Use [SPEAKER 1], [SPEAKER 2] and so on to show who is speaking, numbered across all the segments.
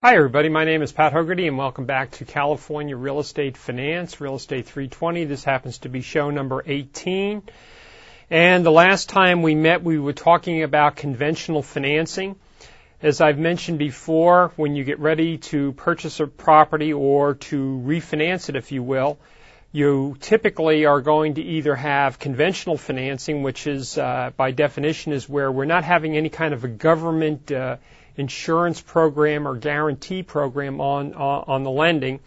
[SPEAKER 1] Hi, everybody. My name is Pat Hogarty, and welcome back to California Real Estate Finance, Real Estate 320. This happens to be show number 18. And the last time we met, we were talking about conventional financing. As I've mentioned before, when you get ready to purchase a property or to refinance it, if you will, you typically are going to either have conventional financing, which is, uh, by definition, is where we're not having any kind of a government uh, insurance program or guarantee program on on, on the lending.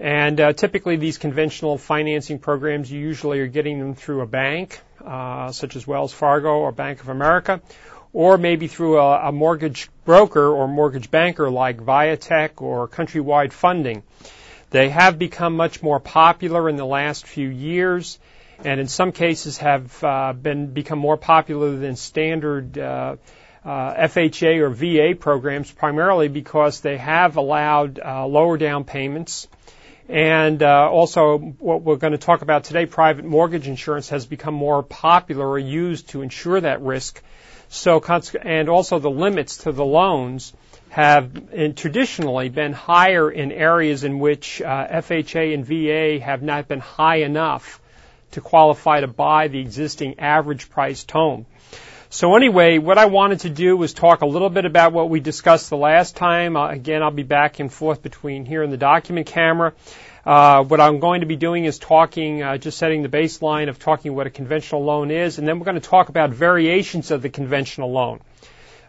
[SPEAKER 1] And uh, typically, these conventional financing programs, you usually are getting them through a bank, uh, such as Wells Fargo or Bank of America, or maybe through a, a mortgage broker or mortgage banker like Viatech or Countrywide Funding. They have become much more popular in the last few years, and in some cases have uh, been become more popular than standard uh, uh, FHA or VA programs primarily because they have allowed uh, lower down payments. And uh, also, what we're going to talk about today, private mortgage insurance has become more popular or used to insure that risk. So, and also the limits to the loans have traditionally been higher in areas in which uh, FHA and VA have not been high enough to qualify to buy the existing average priced home. So anyway, what I wanted to do was talk a little bit about what we discussed the last time. Uh, again, I'll be back and forth between here and the document camera. Uh, what I'm going to be doing is talking, uh, just setting the baseline of talking what a conventional loan is, and then we're going to talk about variations of the conventional loan,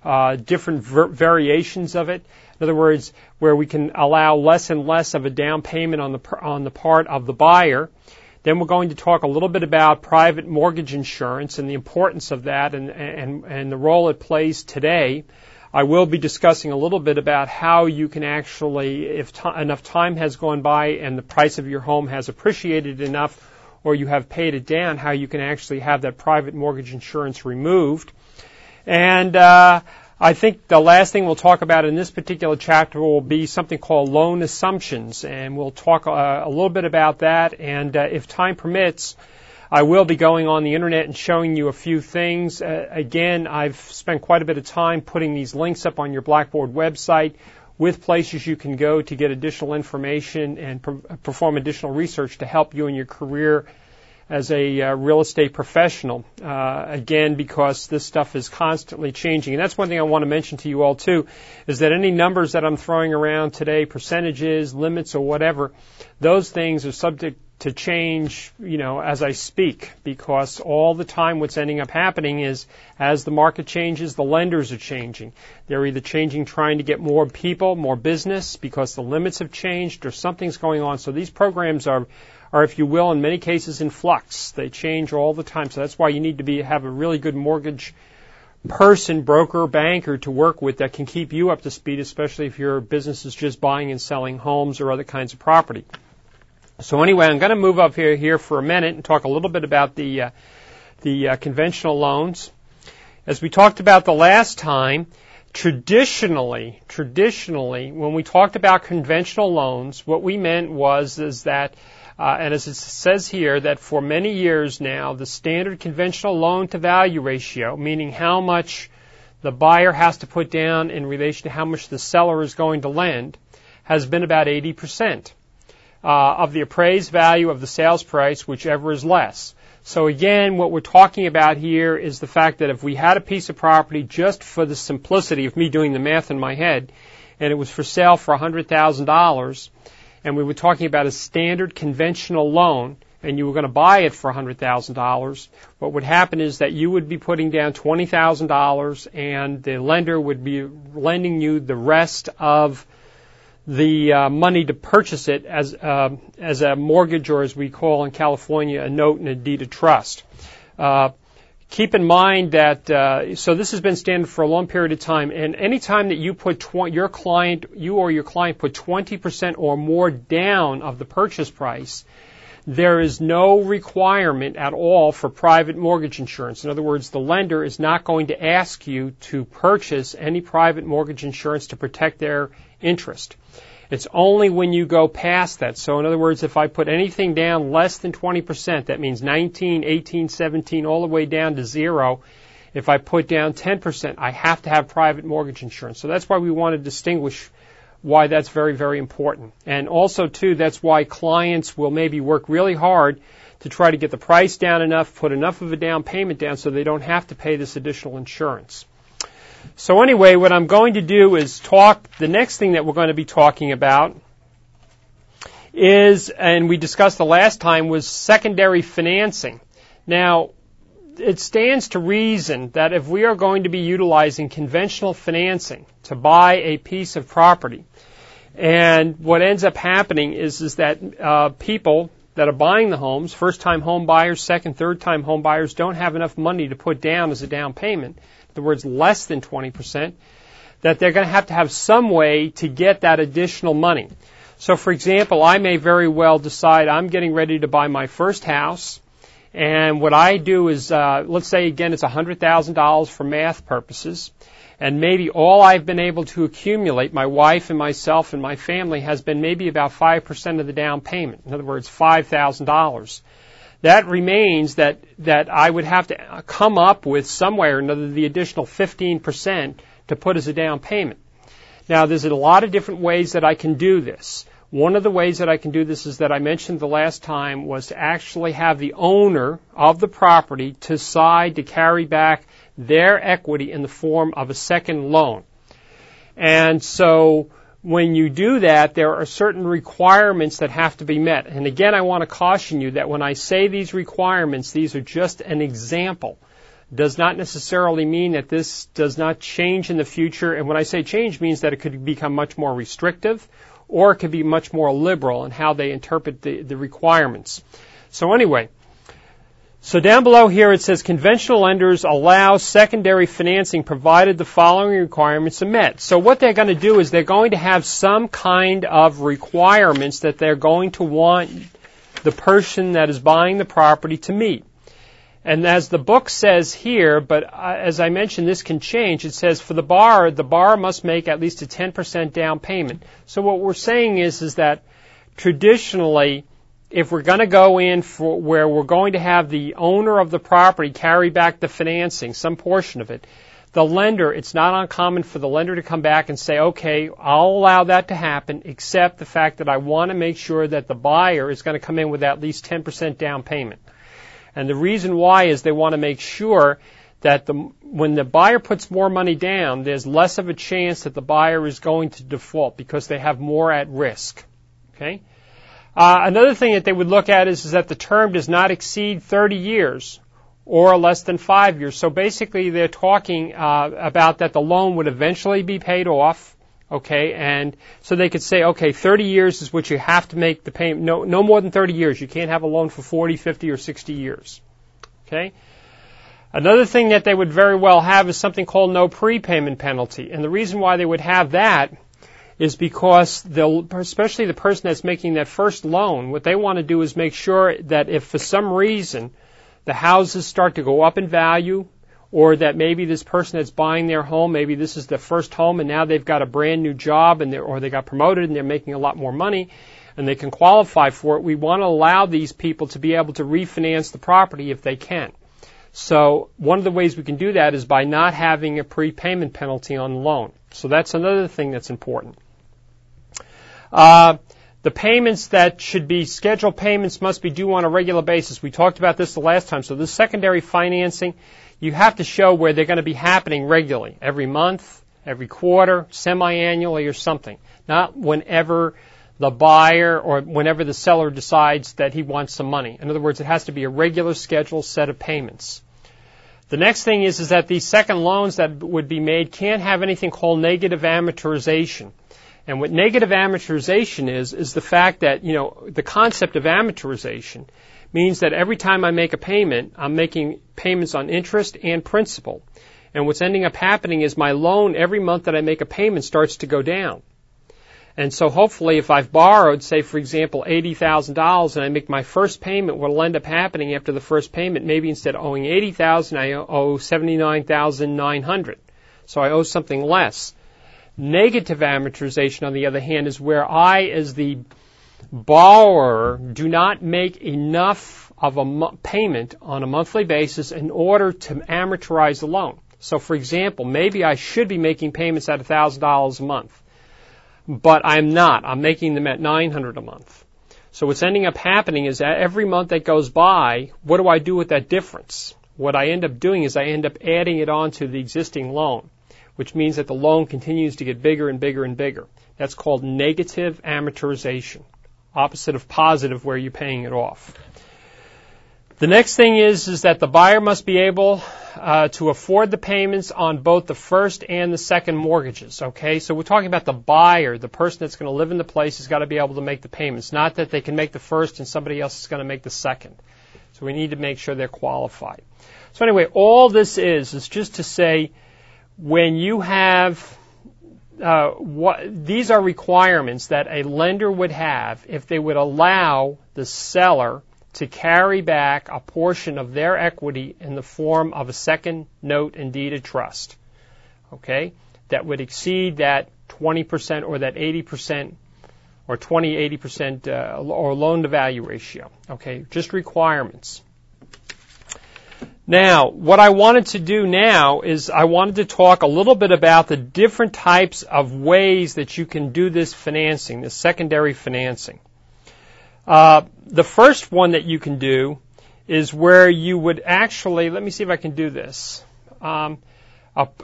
[SPEAKER 1] uh, different ver- variations of it. In other words, where we can allow less and less of a down payment on the on the part of the buyer, then we're going to talk a little bit about private mortgage insurance and the importance of that and, and, and the role it plays today. I will be discussing a little bit about how you can actually, if t- enough time has gone by and the price of your home has appreciated enough or you have paid it down, how you can actually have that private mortgage insurance removed. And uh, I think the last thing we'll talk about in this particular chapter will be something called loan assumptions, and we'll talk uh, a little bit about that. And uh, if time permits, I will be going on the internet and showing you a few things. Uh, again, I've spent quite a bit of time putting these links up on your Blackboard website with places you can go to get additional information and perform additional research to help you in your career as a uh, real estate professional. Uh, again, because this stuff is constantly changing. And that's one thing I want to mention to you all too, is that any numbers that I'm throwing around today, percentages, limits, or whatever, those things are subject to change, you know, as I speak, because all the time what's ending up happening is as the market changes, the lenders are changing. They're either changing trying to get more people, more business, because the limits have changed, or something's going on. So these programs are are, if you will, in many cases in flux. They change all the time. So that's why you need to be have a really good mortgage person, broker, banker to work with that can keep you up to speed, especially if your business is just buying and selling homes or other kinds of property. So anyway, I'm going to move up here here for a minute and talk a little bit about the uh, the uh, conventional loans. As we talked about the last time, traditionally, traditionally, when we talked about conventional loans, what we meant was is that uh, and as it says here, that for many years now, the standard conventional loan to value ratio, meaning how much the buyer has to put down in relation to how much the seller is going to lend, has been about 80% uh, of the appraised value of the sales price, whichever is less. So again, what we're talking about here is the fact that if we had a piece of property just for the simplicity of me doing the math in my head, and it was for sale for $100,000, and we were talking about a standard conventional loan, and you were going to buy it for $100,000, what would happen is that you would be putting down $20,000 and the lender would be lending you the rest of the uh, money to purchase it as uh, as a mortgage or as we call in California a note and a deed of trust. Uh, keep in mind that uh, so this has been standard for a long period of time and any time that you put tw- your client you or your client put 20% or more down of the purchase price there is no requirement at all for private mortgage insurance. In other words, the lender is not going to ask you to purchase any private mortgage insurance to protect their interest. It's only when you go past that. So in other words, if I put anything down less than 20%, that means 19, 18, 17, all the way down to zero. If I put down 10%, I have to have private mortgage insurance. So that's why we want to distinguish why that's very, very important. And also, too, that's why clients will maybe work really hard to try to get the price down enough, put enough of a down payment down so they don't have to pay this additional insurance. So anyway, what I'm going to do is talk, the next thing that we're going to be talking about is, and we discussed the last time, was secondary financing. Now, it stands to reason that if we are going to be utilizing conventional financing to buy a piece of property, and what ends up happening is, is that uh, people that are buying the homes, first time home buyers, second, third time home buyers, don't have enough money to put down as a down payment. Other words, less than 20%, that they're going to have to have some way to get that additional money. So for example, I may very well decide I'm getting ready to buy my first house, and what I do is, uh, let's say again it's $100,000 for math purposes, and maybe all I've been able to accumulate, my wife and myself and my family, has been maybe about 5% of the down payment. In other words, $5,000. That remains that, that I would have to come up with somewhere or another the additional 15% to put as a down payment. Now, there's a lot of different ways that I can do this. One of the ways that I can do this is that I mentioned the last time was to actually have the owner of the property decide to carry back their equity in the form of a second loan. And so when you do that, there are certain requirements that have to be met. And again, I want to caution you that when I say these requirements, these are just an example. Does not necessarily mean that this does not change in the future. And when I say change means that it could become much more restrictive or it could be much more liberal in how they interpret the, the requirements. So anyway, so down below here it says conventional lenders allow secondary financing provided the following requirements are met. So what they're going to do is they're going to have some kind of requirements that they're going to want the person that is buying the property to meet. And as the book says here, but uh, as I mentioned, this can change. It says for the borrower, the borrower must make at least a 10% down payment. So what we're saying is, is that traditionally, if we're going to go in for where we're going to have the owner of the property carry back the financing, some portion of it, the lender, it's not uncommon for the lender to come back and say, okay, I'll allow that to happen, except the fact that I want to make sure that the buyer is going to come in with at least 10% down payment. And the reason why is they want to make sure that the, when the buyer puts more money down, there's less of a chance that the buyer is going to default because they have more at risk. Okay? Uh, another thing that they would look at is, is that the term does not exceed 30 years or less than five years. So basically, they're talking uh, about that the loan would eventually be paid off. Okay, and so they could say, okay, 30 years is what you have to make the payment. No, no more than 30 years. You can't have a loan for 40, 50, or 60 years. Okay. Another thing that they would very well have is something called no prepayment penalty. And the reason why they would have that is because especially the person that's making that first loan, what they want to do is make sure that if for some reason the houses start to go up in value, or that maybe this person that's buying their home, maybe this is their first home and now they've got a brand new job and or they got promoted and they're making a lot more money and they can qualify for it. We want to allow these people to be able to refinance the property if they can. So one of the ways we can do that is by not having a prepayment penalty on the loan. So that's another thing that's important. Uh, the payments that should be scheduled payments must be due on a regular basis. We talked about this the last time. So this secondary financing, you have to show where they're going to be happening regularly, every month, every quarter, semi-annually or something. Not whenever the buyer or whenever the seller decides that he wants some money. In other words, it has to be a regular scheduled set of payments. The next thing is, is that these second loans that would be made can't have anything called negative amortization. And what negative amortization is, is the fact that, you know, the concept of amortization means that every time I make a payment, I'm making payments on interest and principal. And what's ending up happening is my loan every month that I make a payment starts to go down. And so hopefully if I've borrowed, say for example, $80,000 and I make my first payment, what'll end up happening after the first payment, maybe instead of owing 80,000, I owe 79,900. So I owe something less. Negative amortization, on the other hand, is where I, as the borrower, do not make enough of a mo- payment on a monthly basis in order to amortize the loan. So, for example, maybe I should be making payments at $1,000 a month. but I'm not. I'm making them at 900 a month. So what's ending up happening is that every month that goes by, what do I do with that difference? What I end up doing is I end up adding it on to the existing loan, which means that the loan continues to get bigger and bigger and bigger. That's called negative amortization, opposite of positive where you're paying it off. The next thing is, is that the buyer must be able uh, to afford the payments on both the first and the second mortgages. Okay, so we're talking about the buyer, the person that's going to live in the place, has got to be able to make the payments. Not that they can make the first and somebody else is going to make the second. So we need to make sure they're qualified. So anyway, all this is is just to say, when you have uh, what, these are requirements that a lender would have if they would allow the seller to carry back a portion of their equity in the form of a second note and deed of trust. Okay? That would exceed that 20% or that 80% or 20, 80% uh, or loan to value ratio. Okay? Just requirements. Now, what I wanted to do now is I wanted to talk a little bit about the different types of ways that you can do this financing, this secondary financing. Uh, the first one that you can do is where you would actually, let me see if I can do this. Um,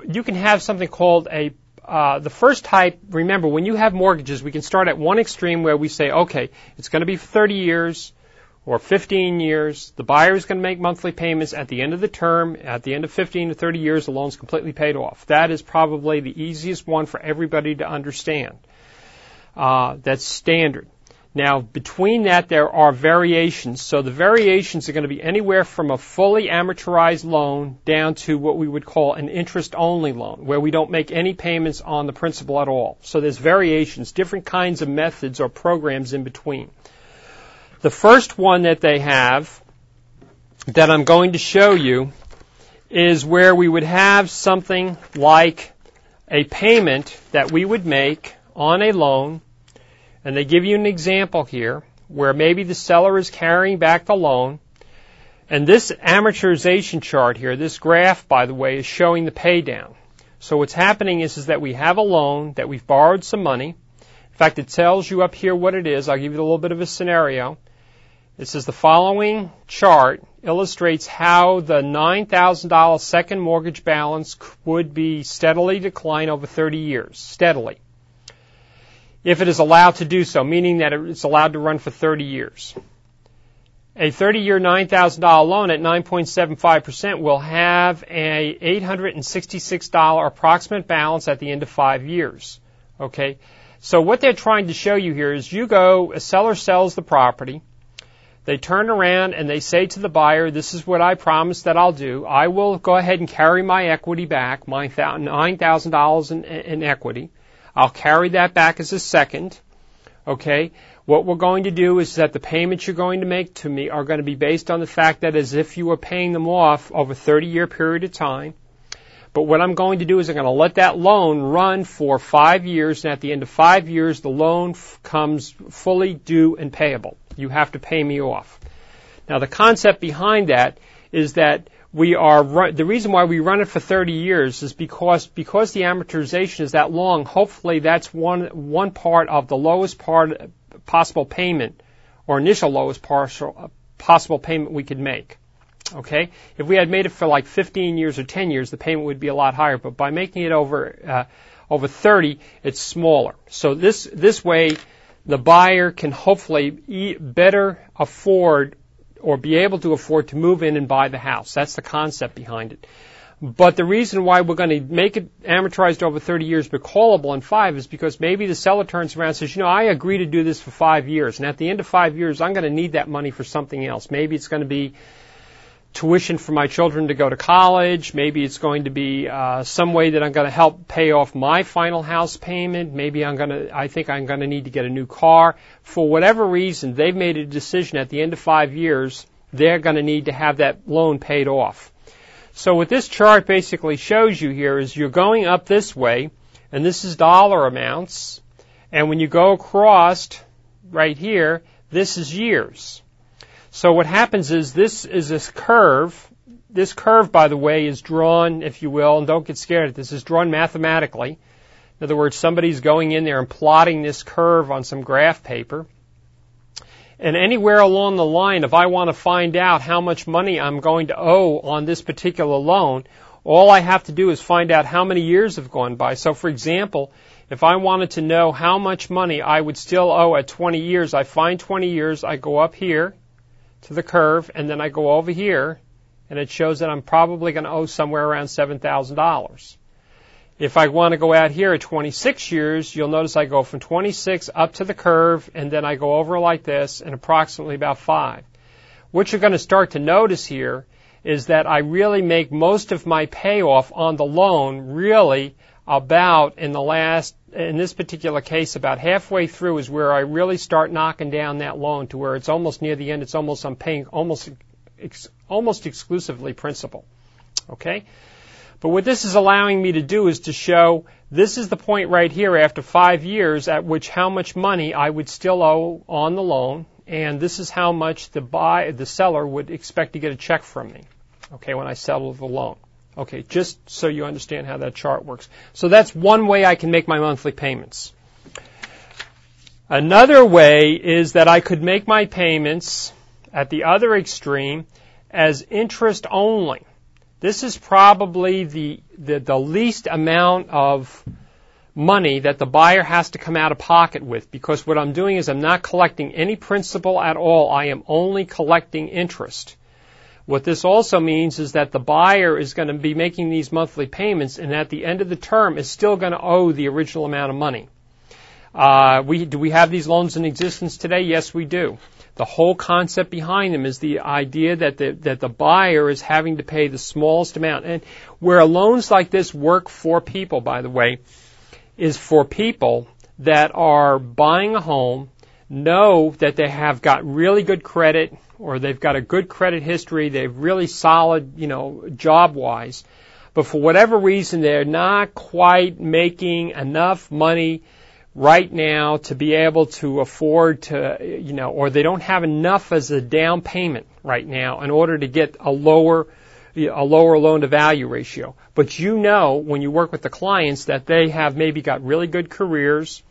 [SPEAKER 1] you can have something called a, uh, the first type, remember, when you have mortgages, we can start at one extreme where we say, okay, it's going to be 30 years or 15 years. The buyer is going to make monthly payments at the end of the term. At the end of 15 to 30 years, the loan's completely paid off. That is probably the easiest one for everybody to understand. Uh, that's standard. Now, between that, there are variations. So the variations are going to be anywhere from a fully amortized loan down to what we would call an interest-only loan, where we don't make any payments on the principal at all. So there's variations, different kinds of methods or programs in between. The first one that they have that I'm going to show you is where we would have something like a payment that we would make on a loan and they give you an example here where maybe the seller is carrying back the loan. And this amortization chart here, this graph, by the way, is showing the pay down. So what's happening is, is that we have a loan that we've borrowed some money. In fact, it tells you up here what it is. I'll give you a little bit of a scenario. It says the following chart illustrates how the $9,000 second mortgage balance would be steadily decline over 30 years. Steadily if it is allowed to do so, meaning that it's allowed to run for 30 years. A 30-year $9,000 loan at 9.75% will have a $866 approximate balance at the end of five years. Okay? So what they're trying to show you here is you go, a seller sells the property, they turn around and they say to the buyer, this is what I promised that I'll do. I will go ahead and carry my equity back, my $9,000 in, in equity. I'll carry that back as a second. Okay? What we're going to do is that the payments you're going to make to me are going to be based on the fact that as if you were paying them off over a 30 year period of time. But what I'm going to do is I'm going to let that loan run for five years, and at the end of five years, the loan f- comes fully due and payable. You have to pay me off. Now, the concept behind that is that we are the reason why we run it for 30 years is because because the amortization is that long. Hopefully, that's one one part of the lowest part possible payment or initial lowest partial, possible payment we could make. Okay, if we had made it for like 15 years or 10 years, the payment would be a lot higher. But by making it over uh, over 30, it's smaller. So this this way, the buyer can hopefully better afford or be able to afford to move in and buy the house. That's the concept behind it. But the reason why we're going to make it amortized over 30 years but callable in five is because maybe the seller turns around and says, you know, I agree to do this for five years. And at the end of five years, I'm going to need that money for something else. Maybe it's going to be tuition for my children to go to college. Maybe it's going to be uh, some way that I'm going to help pay off my final house payment. Maybe I'm going to, I think I'm going to need to get a new car. For whatever reason, they've made a decision at the end of five years, they're going to need to have that loan paid off. So what this chart basically shows you here is you're going up this way, and this is dollar amounts, and when you go across right here, this is years. So what happens is this is this curve. This curve, by the way, is drawn, if you will, and don't get scared. This is drawn mathematically In other words, somebody's going in there and plotting this curve on some graph paper. And anywhere along the line, if I want to find out how much money I'm going to owe on this particular loan, all I have to do is find out how many years have gone by. So for example, if I wanted to know how much money I would still owe at 20 years, I find 20 years, I go up here to the curve, and then I go over here, and it shows that I'm probably going to owe somewhere around $7,000. If I want to go out here at 26 years, you'll notice I go from 26 up to the curve, and then I go over like this, and approximately about 5. What you're going to start to notice here is that I really make most of my payoff on the loan really about in the last, in this particular case, about halfway through is where I really start knocking down that loan to where it's almost near the end. It's almost I'm paying almost ex, almost exclusively principal. Okay. But what this is allowing me to do is to show this is the point right here after five years at which how much money I would still owe on the loan, and this is how much the buy the seller would expect to get a check from me. Okay, when I settle the loan. Okay, just so you understand how that chart works. So that's one way I can make my monthly payments. Another way is that I could make my payments at the other extreme as interest only. This is probably the, the, the least amount of money that the buyer has to come out of pocket with because what I'm doing is I'm not collecting any principal at all. I am only collecting interest. What this also means is that the buyer is going to be making these monthly payments and at the end of the term is still going to owe the original amount of money. Uh, we, do we have these loans in existence today? Yes, we do. The whole concept behind them is the idea that the, that the buyer is having to pay the smallest amount. And where loans like this work for people, by the way, is for people that are buying a home, know that they have got really good credit, or they've got a good credit history, they're really solid, you know, job wise, but for whatever reason they're not quite making enough money right now to be able to afford to, you know, or they don't have enough as a down payment right now in order to get a lower, a lower loan to value ratio. But you know when you work with the clients that they have maybe got really good careers,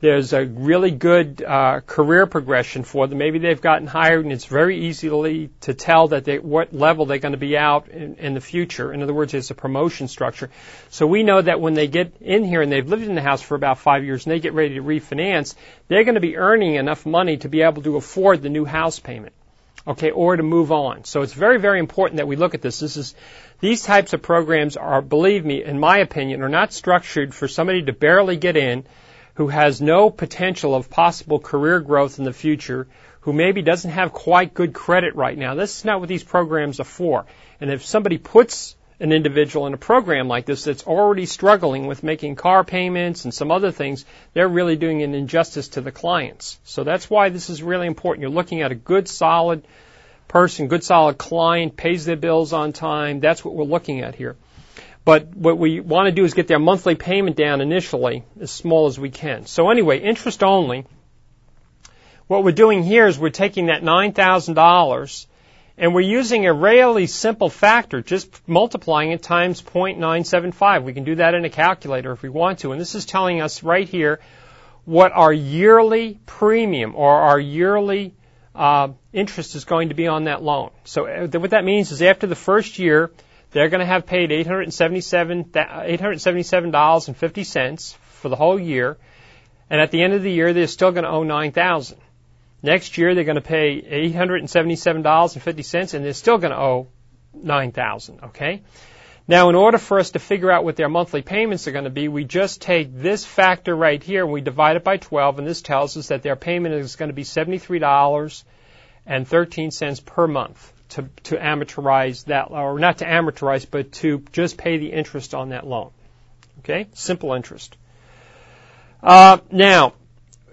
[SPEAKER 1] there's a really good uh, career progression for them. Maybe they've gotten hired, and it's very easily to tell that they, what level they're going to be out in, in the future. In other words, it's a promotion structure. So we know that when they get in here and they've lived in the house for about five years and they get ready to refinance, they're going to be earning enough money to be able to afford the new house payment. Okay, or to move on. So it's very, very important that we look at this. This is, these types of programs are, believe me, in my opinion, are not structured for somebody to barely get in who has no potential of possible career growth in the future, who maybe doesn't have quite good credit right now. This is not what these programs are for. And if somebody puts an individual in a program like this that's already struggling with making car payments and some other things, they're really doing an injustice to the clients. So that's why this is really important. You're looking at a good, solid person, good, solid client, pays their bills on time. That's what we're looking at here. But what we want to do is get their monthly payment down initially, as small as we can. So anyway, interest only. What we're doing here is we're taking that $9,000 and we're using a really simple factor, just multiplying it times 0.975. We can do that in a calculator if we want to. And this is telling us right here what our yearly premium or our yearly uh, interest is going to be on that loan. So uh, what that means is after the first year, they're going to have paid $877, $877.50 for the whole year. And at the end of the year, they're still going to owe 9000 Next year, they're going to pay $877.50 and they're still going to owe 9000 okay? Now, in order for us to figure out what their monthly payments are going to be, we just take this factor right here and we divide it by 12, and this tells us that their payment is going to be $73.13 per month to, to amortize that, or not to amortize, but to just pay the interest on that loan. Okay? Simple interest. Uh, now,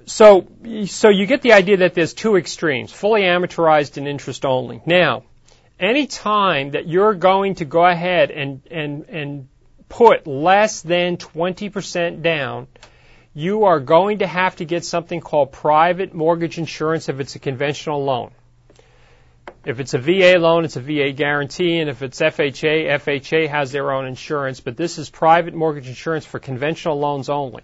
[SPEAKER 1] so, so you get the idea that there's two extremes, fully amortized and interest only. Now, any time that you're going to go ahead and, and, and put less than 20% down, you are going to have to get something called private mortgage insurance if it's a conventional loan. If it's a VA loan, it's a VA guarantee, and if it's FHA, FHA has their own insurance, but this is private mortgage insurance for conventional loans only.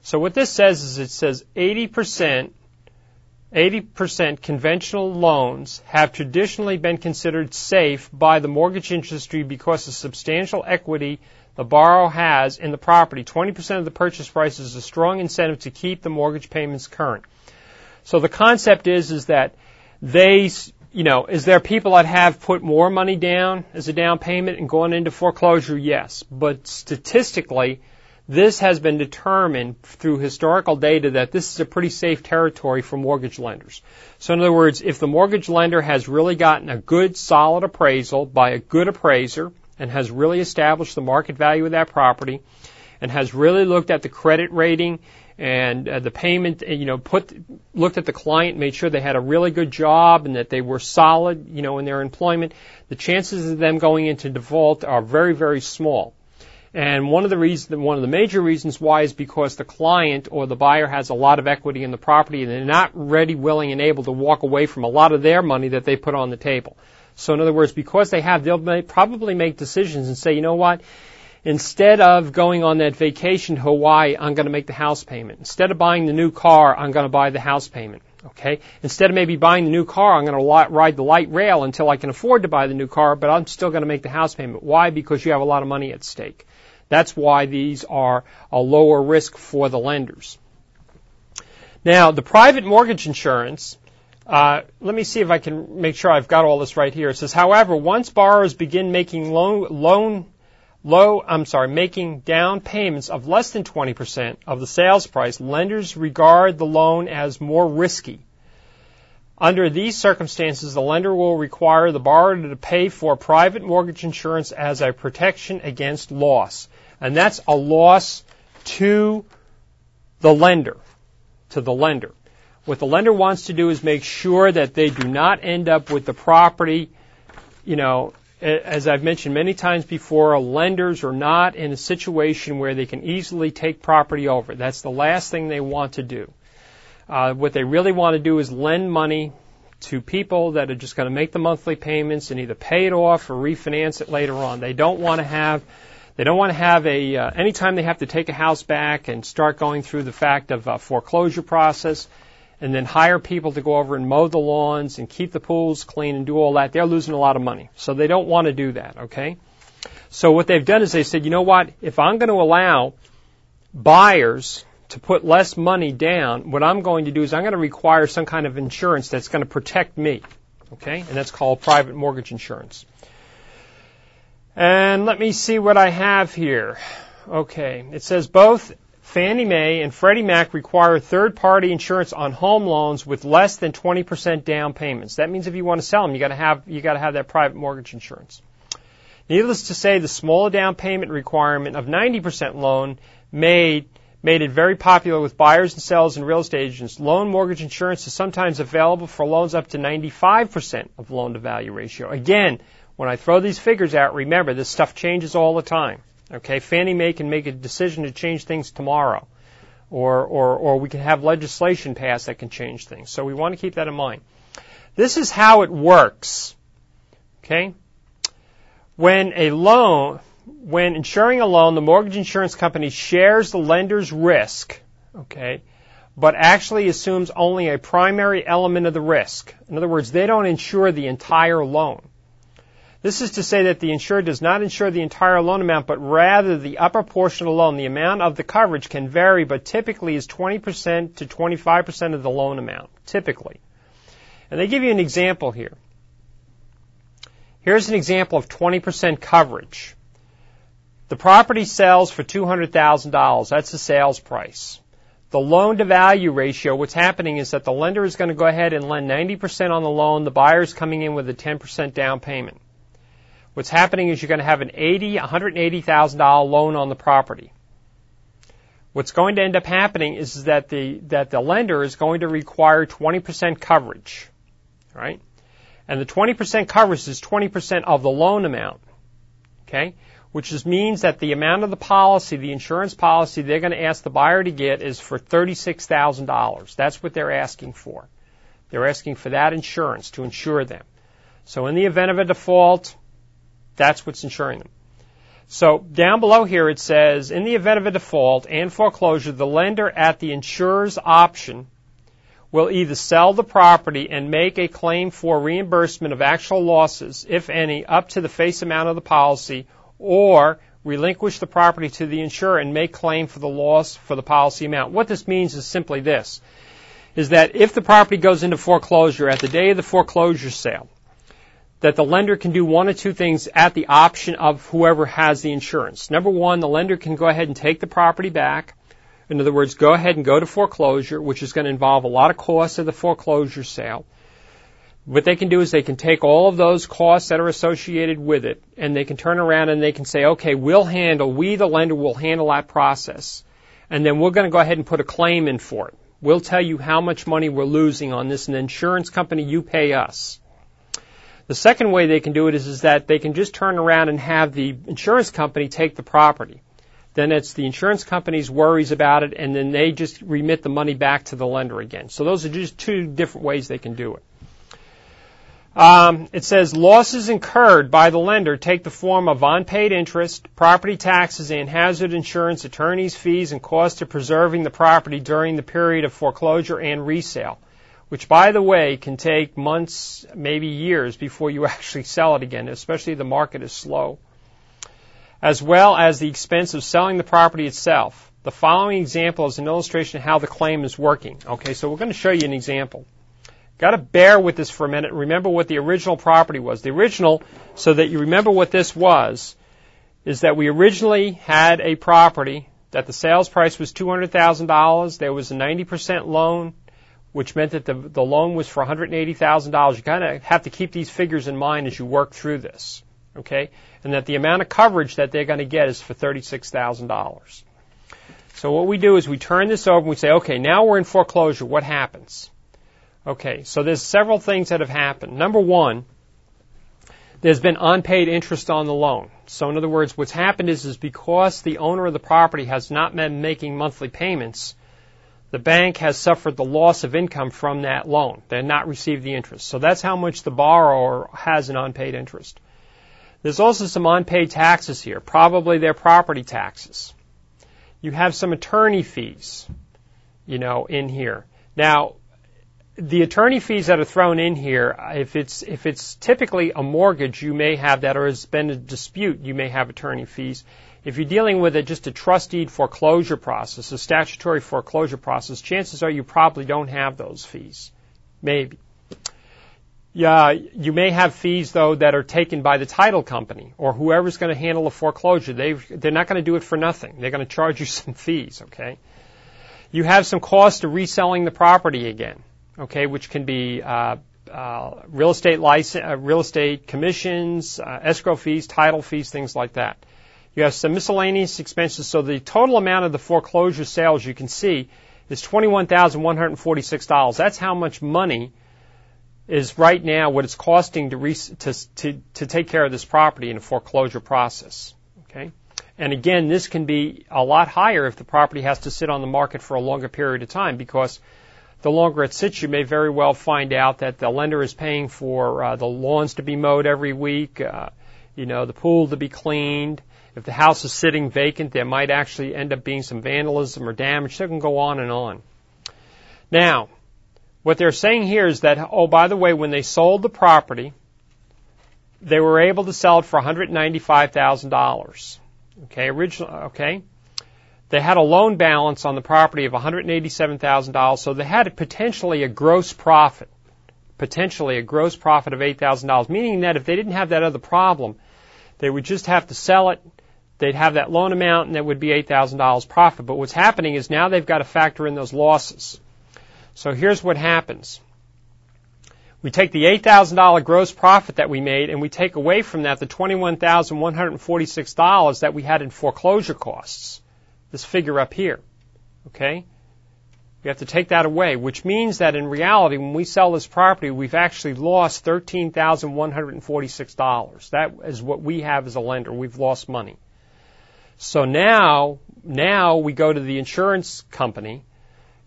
[SPEAKER 1] So what this says is it says 80% 80% conventional loans have traditionally been considered safe by the mortgage industry because of substantial equity the borrower has in the property. 20% of the purchase price is a strong incentive to keep the mortgage payments current. So the concept is, is that they, you know, is there people that have put more money down as a down payment and gone into foreclosure? Yes. But statistically, this has been determined through historical data that this is a pretty safe territory for mortgage lenders. So in other words, if the mortgage lender has really gotten a good solid appraisal by a good appraiser and has really established the market value of that property and has really looked at the credit rating and uh, the payment, you know, put looked at the client, made sure they had a really good job and that they were solid, you know, in their employment, the chances of them going into default are very, very small. And one of the reasons, one of the major reasons why is because the client or the buyer has a lot of equity in the property and they're not ready, willing, and able to walk away from a lot of their money that they put on the table. So in other words, because they have, they'll probably make decisions and say, you know what? Instead of going on that vacation to Hawaii, I'm going to make the house payment. Instead of buying the new car, I'm going to buy the house payment. Okay? Instead of maybe buying the new car, I'm going to ride the light rail until I can afford to buy the new car, but I'm still going to make the house payment. Why? Because you have a lot of money at stake. That's why these are a lower risk for the lenders. Now, the private mortgage insurance, uh, let me see if I can make sure I've got all this right here. It says, however, once borrowers begin making loan, loan low, I'm sorry, making down payments of less than 20% of the sales price, lenders regard the loan as more risky. Under these circumstances, the lender will require the borrower to pay for private mortgage insurance as a protection against loss and that's a loss to the lender, to the lender. What the lender wants to do is make sure that they do not end up with the property, you know, as I've mentioned many times before, lenders are not in a situation where they can easily take property over. That's the last thing they want to do. Uh, what they really want to do is lend money to people that are just going to make the monthly payments and either pay it off or refinance it later on. They don't want to have they don't want to have a, uh, anytime they have to take a house back and start going through the fact of a foreclosure process and then hire people to go over and mow the lawns and keep the pools clean and do all that, they're losing a lot of money. So they don't want to do that, okay? So what they've done is they said, you know what, if I'm going to allow buyers to put less money down, what I'm going to do is I'm going to require some kind of insurance that's going to protect me, okay? And that's called private mortgage insurance. And let me see what I have here. Okay, it says both Fannie Mae and Freddie Mac require third party insurance on home loans with less than 20% down payments. That means if you want to sell them, you got to have you got to have that private mortgage insurance. Needless to say, the smaller down payment requirement of 90% loan made made it very popular with buyers and sellers and real estate agents. Loan mortgage insurance is sometimes available for loans up to 95% of loan to value ratio. Again, when I throw these figures out, remember this stuff changes all the time. Okay, Fannie Mae can make a decision to change things tomorrow, or or or we can have legislation passed that can change things. So we want to keep that in mind. This is how it works. Okay, when a loan, when insuring a loan, the mortgage insurance company shares the lender's risk. Okay, but actually assumes only a primary element of the risk. In other words, they don't insure the entire loan. This is to say that the insured does not insure the entire loan amount, but rather the upper portion of the loan. The amount of the coverage can vary, but typically is 20% to 25% of the loan amount, typically. And they give you an example here. Here's an example of 20% coverage. The property sells for $200,000. That's the sales price. The loan to value ratio, what's happening is that the lender is going to go ahead and lend 90% on the loan. The buyer is coming in with a 10% down payment. What's happening is you're going to have an eighty, $180,000 loan on the property. What's going to end up happening is that the, that the lender is going to require 20% coverage, right? And the 20% coverage is 20% of the loan amount, okay? Which means that the amount of the policy, the insurance policy they're going to ask the buyer to get is for $36,000. That's what they're asking for. They're asking for that insurance to insure them. So in the event of a default, that's what's insuring them. So down below here it says, in the event of a default and foreclosure, the lender at the insurer's option will either sell the property and make a claim for reimbursement of actual losses, if any, up to the face amount of the policy, or relinquish the property to the insurer and make claim for the loss for the policy amount. What this means is simply this, is that if the property goes into foreclosure at the day of the foreclosure sale, that the lender can do one or two things at the option of whoever has the insurance. Number one, the lender can go ahead and take the property back in other words, go ahead and go to foreclosure, which is going to involve a lot of costs of the foreclosure sale. What they can do is they can take all of those costs that are associated with it and they can turn around and they can say, okay, we'll handle, we the lender will handle that process. And then we're going to go ahead and put a claim in for it. We'll tell you how much money we're losing on this and the insurance company, you pay us. The second way they can do it is, is that they can just turn around and have the insurance company take the property then it's the insurance company's worries about it, and then they just remit the money back to the lender again. So those are just two different ways they can do it. Um, it says losses incurred by the lender take the form of unpaid interest, property taxes, and hazard insurance, attorney's fees, and cost of preserving the property during the period of foreclosure and resale, which, by the way, can take months, maybe years before you actually sell it again, especially if the market is slow as well as the expense of selling the property itself. The following example is an illustration of how the claim is working. Okay, so we're going to show you an example. Got to bear with this for a minute remember what the original property was. The original, so that you remember what this was, is that we originally had a property that the sales price was $200,000. There was a 90% loan, which meant that the, the loan was for $180,000. You kind of have to keep these figures in mind as you work through this okay? And that the amount of coverage that they're going to get is for $36,000. So what we do is we turn this over and we say, okay, now we're in foreclosure. What happens? Okay, so there's several things that have happened. Number one, there's been unpaid interest on the loan. So in other words, what's happened is, is because the owner of the property has not been making monthly payments, the bank has suffered the loss of income from that loan. They have not received the interest. So that's how much the borrower has in unpaid interest. There's also some unpaid taxes here, probably their property taxes. You have some attorney fees, you know, in here. Now, the attorney fees that are thrown in here, if it's if it's typically a mortgage, you may have that, or has been a dispute, you may have attorney fees. If you're dealing with just a trust deed foreclosure process, a statutory foreclosure process, chances are you probably don't have those fees. Maybe. Yeah, you may have fees though that are taken by the title company or whoever's going to handle the foreclosure. They they're not going to do it for nothing. They're going to charge you some fees. Okay. You have some cost of reselling the property again. Okay, which can be uh, uh, real estate license, uh, real estate commissions, uh, escrow fees, title fees, things like that. You have some miscellaneous expenses. So the total amount of the foreclosure sales you can see is twenty-one thousand one hundred forty-six dollars. That's how much money is right now what it's costing to, re- to, to, to take care of this property in a foreclosure process. Okay? And again, this can be a lot higher if the property has to sit on the market for a longer period of time because the longer it sits, you may very well find out that the lender is paying for uh, the lawns to be mowed every week, uh, you know, the pool to be cleaned. If the house is sitting vacant, there might actually end up being some vandalism or damage. So it can go on and on. Now, what they're saying here is that, oh, by the way, when they sold the property, they were able to sell it for $195,000. Okay, original, okay. They had a loan balance on the property of $187,000, so they had potentially a gross profit, potentially a gross profit of $8,000, meaning that if they didn't have that other problem, they would just have to sell it, they'd have that loan amount, and that would be $8,000 profit. But what's happening is now they've got to factor in those losses. So here's what happens. We take the $8,000 gross profit that we made and we take away from that the $21,146 that we had in foreclosure costs. This figure up here. Okay? We have to take that away, which means that in reality, when we sell this property, we've actually lost $13,146. That is what we have as a lender. We've lost money. So now, now we go to the insurance company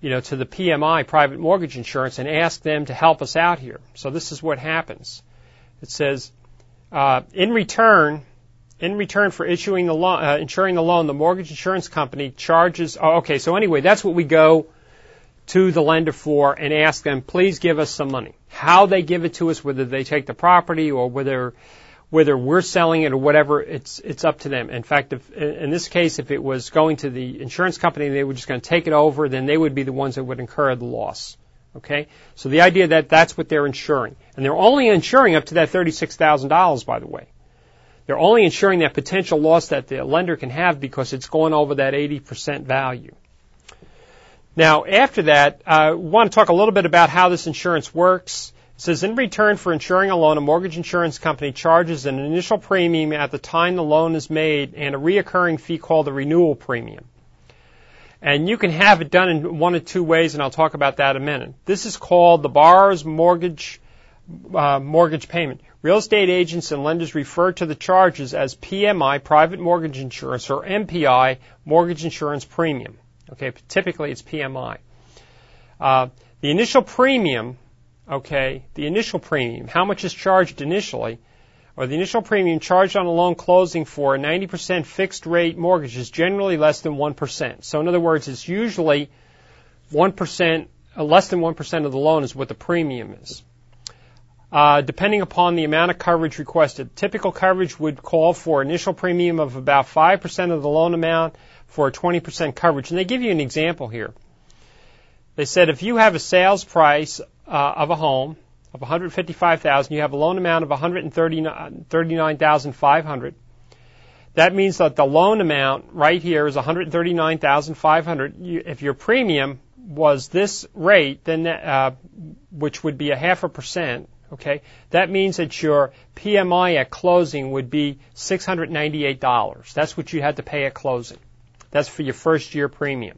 [SPEAKER 1] you know, to the PMI, private mortgage insurance, and ask them to help us out here. So this is what happens. It says, uh, in return, in return for issuing the loan, uh, insuring the loan, the mortgage insurance company charges. Oh, okay, so anyway, that's what we go to the lender for and ask them, please give us some money. How they give it to us, whether they take the property or whether whether we're selling it or whatever, it's it's up to them. In fact, if, in this case, if it was going to the insurance company and they were just going to take it over, then they would be the ones that would incur the loss. Okay, so the idea that that's what they're insuring, and they're only insuring up to that thirty-six thousand dollars, by the way. They're only insuring that potential loss that the lender can have because it's going over that 80% value. Now, after that, I want to talk a little bit about how this insurance works. Says, in return for insuring a loan, a mortgage insurance company charges an initial premium at the time the loan is made and a reoccurring fee called the renewal premium. And you can have it done in one of two ways, and I'll talk about that in a minute. This is called the borrower's mortgage uh, mortgage payment. Real estate agents and lenders refer to the charges as PMI, private mortgage insurance, or MPI, mortgage insurance premium. Okay, typically it's PMI. Uh, the initial premium, okay, the initial premium, how much is charged initially, or the initial premium charged on a loan closing for a 90% fixed rate mortgage is generally less than 1%. So in other words, it's usually 1%, uh, less than 1% of the loan is what the premium is uh, depending upon the amount of coverage requested. Typical coverage would call for initial premium of about 5% of the loan amount for a 20% coverage. And they give you an example here. They said if you have a sales price uh, of a home of 155,000, you have a loan amount of 139,500. That means that the loan amount right here is 139,500. If your premium was this rate, then uh, which would be a half a percent, Okay, that means that your PMI at closing would be $698. That's what you had to pay at closing. That's for your first year premium.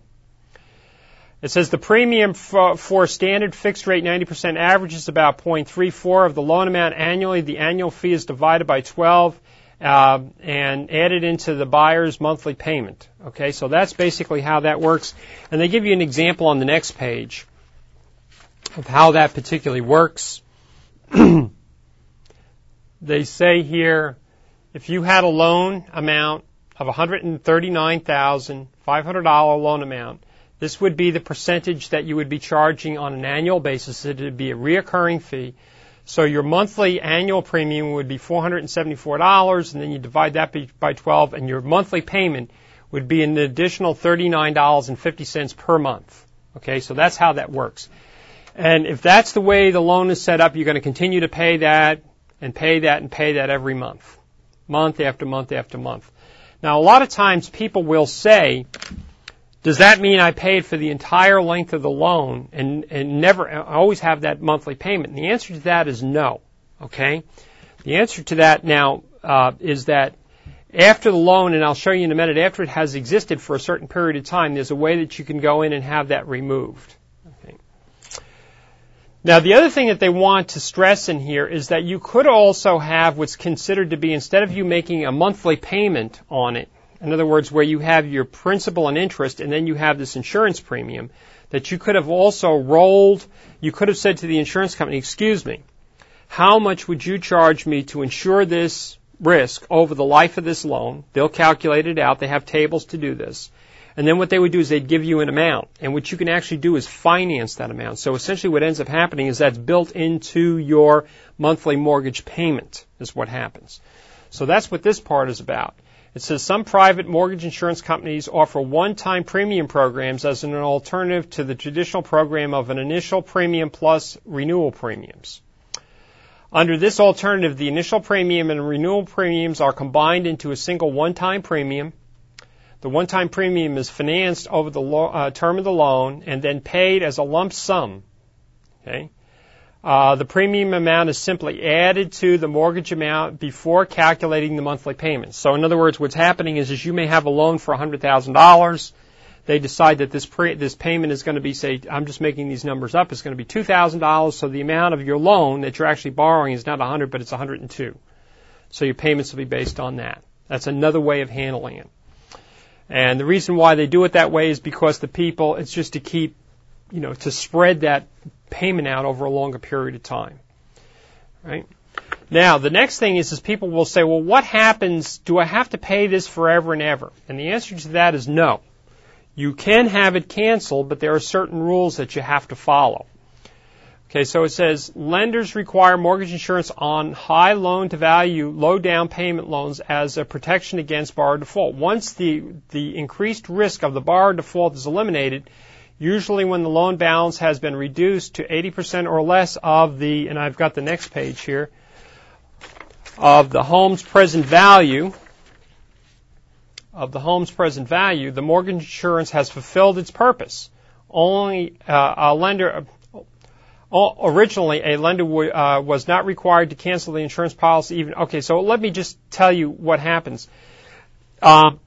[SPEAKER 1] It says the premium for, standard fixed rate 90% average is about 0.34 of the loan amount annually. The annual fee is divided by 12 uh, and added into the buyer's monthly payment. Okay, so that's basically how that works. And they give you an example on the next page of how that particularly works. they say here, if you had a loan amount of $139,500 loan amount, this would be the percentage that you would be charging on an annual basis. It would be a reoccurring fee. So your monthly annual premium would be $474, and then you divide that by 12, and your monthly payment would be an additional $39.50 per month. Okay, so that's how that works. And if that's the way the loan is set up, you're going to continue to pay that and pay that and pay that every month. Month after month after month. Now a lot of times people will say, does that mean I paid for the entire length of the loan and, and never, always have that monthly payment? And the answer to that is no. Okay? The answer to that now, uh, is that after the loan, and I'll show you in a minute, after it has existed for a certain period of time, there's a way that you can go in and have that removed. Okay. Now, the other thing that they want to stress in here is that you could also have what's considered to be, instead of you making a monthly payment on it, in other words, where you have your principal and interest and then you have this insurance premium, that you could have also rolled, you could have said to the insurance company, excuse me, how much would you charge me to insure this risk over the life of this loan? They'll calculate it out. They have tables to do this. And then what they would do is they'd give you an amount. And what you can actually do is finance that amount. So essentially what ends up happening is that's built into your monthly mortgage payment is what happens. So that's what this part is about. It says some private mortgage insurance companies offer one-time premium programs as an alternative to the traditional program of an initial premium plus renewal premiums. Under this alternative, the initial premium and renewal premiums are combined into a single one-time premium the one-time premium is financed over the lo- uh, term of the loan and then paid as a lump sum. Okay. Uh, the premium amount is simply added to the mortgage amount before calculating the monthly payments. So, in other words, what's happening is, is you may have a loan for $100,000. They decide that this pre- this payment is going to be, say, I'm just making these numbers up. It's going to be $2,000. So the amount of your loan that you're actually borrowing is not 100, but it's 102. So your payments will be based on that. That's another way of handling it. And the reason why they do it that way is because the people, it's just to keep, you know, to spread that payment out over a longer period of time. Right? Now, the next thing is, is people will say, well, what happens? Do I have to pay this forever and ever? And the answer to that is no. You can have it canceled, but there are certain rules that you have to follow. Okay, so it says lenders require mortgage insurance on high loan to value, low down payment loans as a protection against borrower default. Once the, the increased risk of the borrower default is eliminated, usually when the loan balance has been reduced to 80% or less of the, and I've got the next page here, of the home's present value, of the home's present value, the mortgage insurance has fulfilled its purpose. Only uh, a lender, originally a lender w- uh, was not required to cancel the insurance policy even okay so let me just tell you what happens um,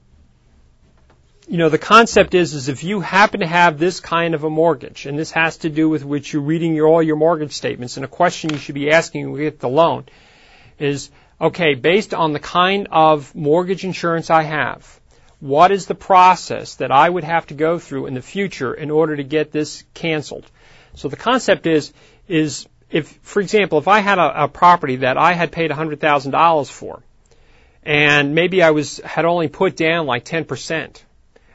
[SPEAKER 1] you know the concept is is if you happen to have this kind of a mortgage and this has to do with which you're reading your, all your mortgage statements and a question you should be asking when you get the loan is okay based on the kind of mortgage insurance I have what is the process that I would have to go through in the future in order to get this canceled? So the concept is, is if, for example, if I had a, a property that I had paid $100,000 for, and maybe I was, had only put down like 10%,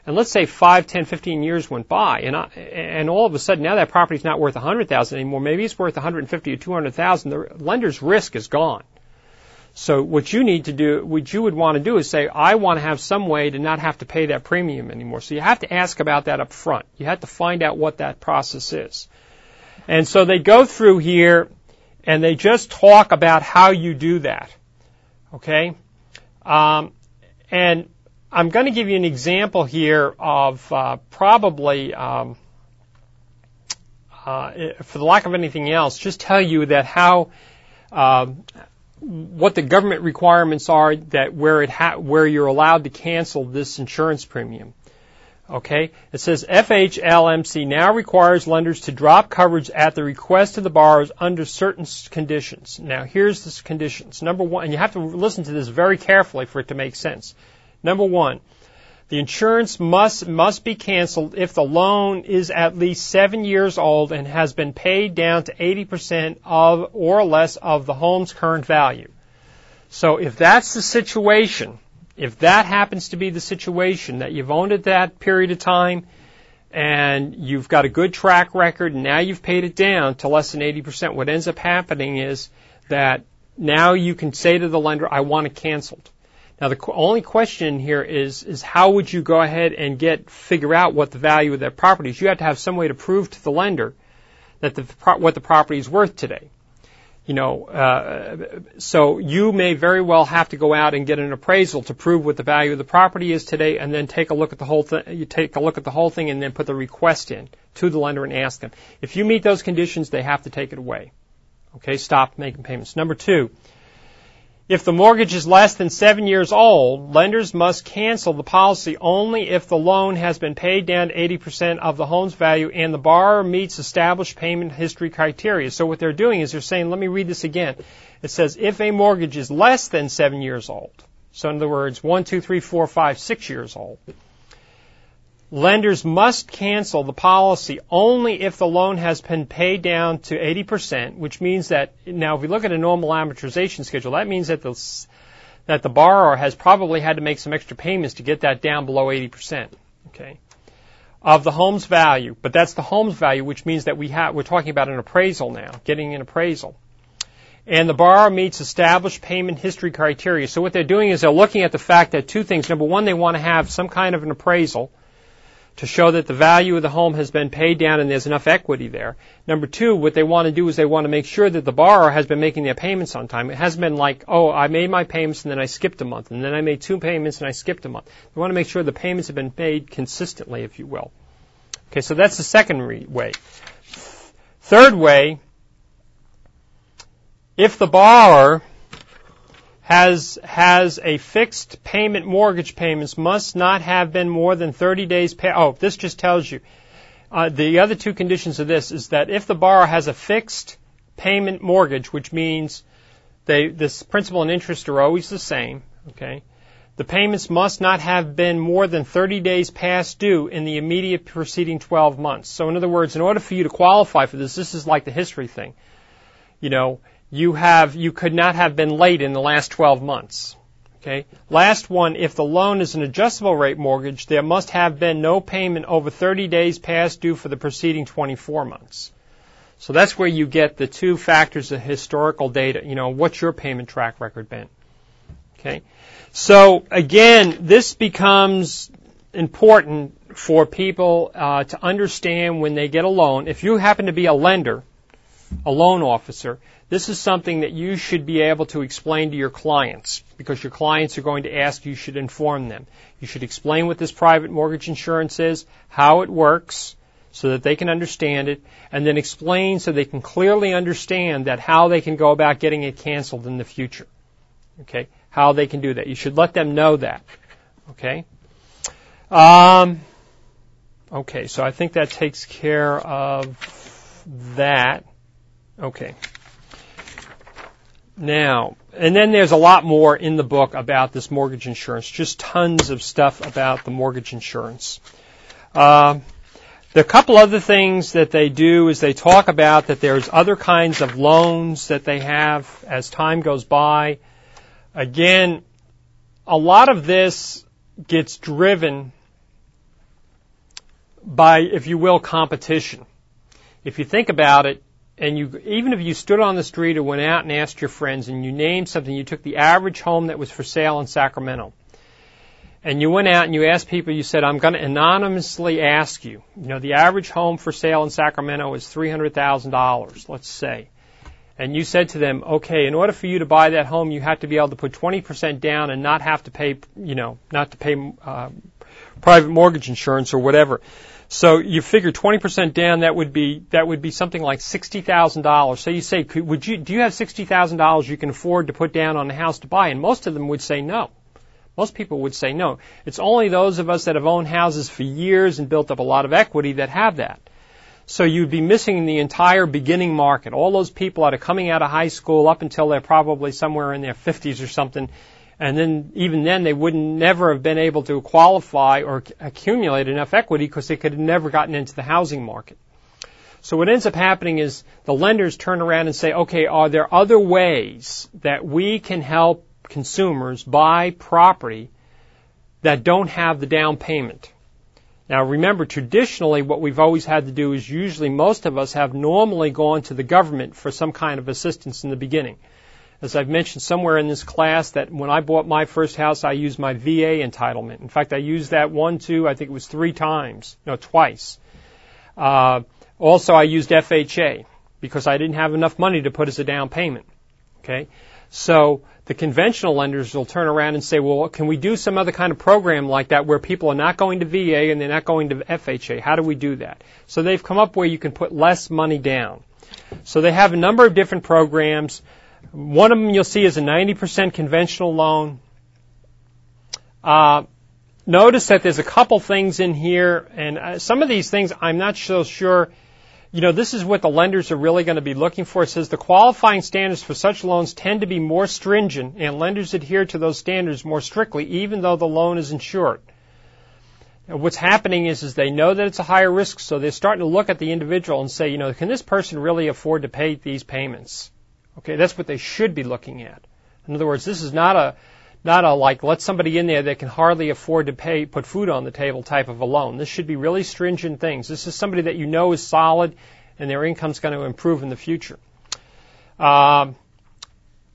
[SPEAKER 1] and let's say 5, 10, 15 years went by, and I, and all of a sudden now that property's not worth 100,000 anymore, maybe it's worth 150 or 200,000, the lender's risk is gone. So what you need to do, what you would want to do is say, I want to have some way to not have to pay that premium anymore. So you have to ask about that up front. You have to find out what that process is. And so they go through here and they just talk about how you do that. Okay? Um, and I'm going to give you an example here of uh, probably, um, uh, for the lack of anything else, just tell you that how uh, what the government requirements are that where it ha- where you're allowed to cancel this insurance premium. Okay? It says FHLMC now requires lenders to drop coverage at the request of the borrowers under certain conditions. Now, here's the conditions. Number one, and you have to listen to this very carefully for it to make sense. Number one, the insurance must, must be canceled if the loan is at least seven years old and has been paid down to 80% of or less of the home's current value. So if that's the situation, if that happens to be the situation that you've owned it that period of time and you've got a good track record and now you've paid it down to less than 80%, what ends up happening is that now you can say to the lender, I want it canceled. Now the only question here is, is how would you go ahead and get, figure out what the value of that property is? You have to have some way to prove to the lender that the, what the property is worth today you know, uh, so you may very well have to go out and get an appraisal to prove what the value of the property is today, and then take a look at the whole thing. You take a look at the whole thing, and then put the request in to the lender and ask them if you meet those conditions, they have to take it away. Okay, stop making payments. Number two, if the mortgage is less than seven years old, lenders must cancel the policy only if the loan has been paid down to 80% of the home's value and the borrower meets established payment history criteria. So what they're doing is they're saying, let me read this again. It says if a mortgage is less than seven years old, so in other words, one, two, three, four, five, six years old, lenders must cancel the policy only if the loan has been paid down to 80%, which means that now if we look at a normal amortization schedule, that means that the that the borrower has probably had to make some extra payments to get that down below 80%. Okay. Of the home's value, but that's the home's value, which means that we have, we're talking about an appraisal now, getting an appraisal. And the borrower meets established payment history criteria. So what they're doing is they're looking at the fact that two things. Number one, they want to have some kind of an appraisal to show that the value of the home has been paid down and there's enough equity there. Number two, what they want to do is they want to make sure that the borrower has been making their payments on time. It hasn't been like, oh, I made my payments and then I skipped a month, and then I made two payments and I skipped a month. They want to make sure the payments have been paid consistently, if you will. Okay, so that's the second way. Third way, if the borrower has has a fixed payment mortgage payments must not have been more than 30 days pay. Oh, this just tells you. Uh, the other two conditions of this is that if the borrower has a fixed payment mortgage, which means they, this principal and interest are always the same, okay, the payments must not have been more than 30 days past due in the immediate preceding 12 months. So in other words, in order for you to qualify for this, this is like the history thing. You know, you have, you could not have been late in the last 12 months. Okay. Last one, if the loan is an adjustable rate mortgage, there must have been no payment over 30 days past due for the preceding 24 months. So that's where you get the two factors of historical data. You know, what's your payment track record been? Okay. So again, this becomes important for people uh, to understand when they get a loan. If you happen to be a lender, a loan officer, this is something that you should be able to explain to your clients because your clients are going to ask you should inform them. You should explain what this private mortgage insurance is, how it works, so that they can understand it, and then explain so they can clearly understand that how they can go about getting it canceled in the future. Okay? How they can do that. You should let them know that. Okay? Um, okay, so I think that takes care of that. Okay. Now, and then there's a lot more in the book about this mortgage insurance, just tons of stuff about the mortgage insurance. Uh, the couple other things that they do is they talk about that there's other kinds of loans that they have as time goes by. Again, a lot of this gets driven by, if you will, competition. If you think about it, and you, even if you stood on the street or went out and asked your friends and you named something, you took the average home that was for sale in Sacramento, and you went out and you asked people, you said, I'm going to anonymously ask you, you know, the average home for sale in Sacramento is $300,000, let's say. And you said to them, okay, in order for you to buy that home, you have to be able to put 20% down and not have to pay, you know, not to pay uh, private mortgage insurance or whatever. So you figure 20% down, that would be, that would be something like $60,000. So you say, could, would you, do you have $60,000 you can afford to put down on a house to buy? And most of them would say no. Most people would say no. It's only those of us that have owned houses for years and built up a lot of equity that have that. So you'd be missing the entire beginning market. All those people that are coming out of high school up until they're probably somewhere in their 50s or something and then even then they wouldn't never have been able to qualify or accumulate enough equity because they could have never gotten into the housing market. So what ends up happening is the lenders turn around and say, okay, are there other ways that we can help consumers buy property that don't have the down payment? Now remember, traditionally what we've always had to do is usually most of us have normally gone to the government for some kind of assistance in the beginning as I've mentioned somewhere in this class, that when I bought my first house, I used my VA entitlement. In fact, I used that one, two, I think it was three times, no, twice. Uh, also, I used FHA because I didn't have enough money to put as a down payment. Okay, so the conventional lenders will turn around and say, well, can we do some other kind of program like that where people are not going to VA and they're not going to FHA? How do we do that? So they've come up where you can put less money down. So they have a number of different programs. One of them you'll see is a 90% conventional loan. Uh, notice that there's a couple things in here, and uh, some of these things I'm not so sure. You know, this is what the lenders are really going to be looking for. It says the qualifying standards for such loans tend to be more stringent, and lenders adhere to those standards more strictly, even though the loan is insured. what's happening is, is they know that it's a higher risk, so they're starting to look at the individual and say, you know, can this person really afford to pay these payments? Okay, that's what they should be looking at. In other words, this is not a not a like let somebody in there that can hardly afford to pay put food on the table type of a loan. This should be really stringent things. This is somebody that you know is solid and their income's going to improve in the future. Um,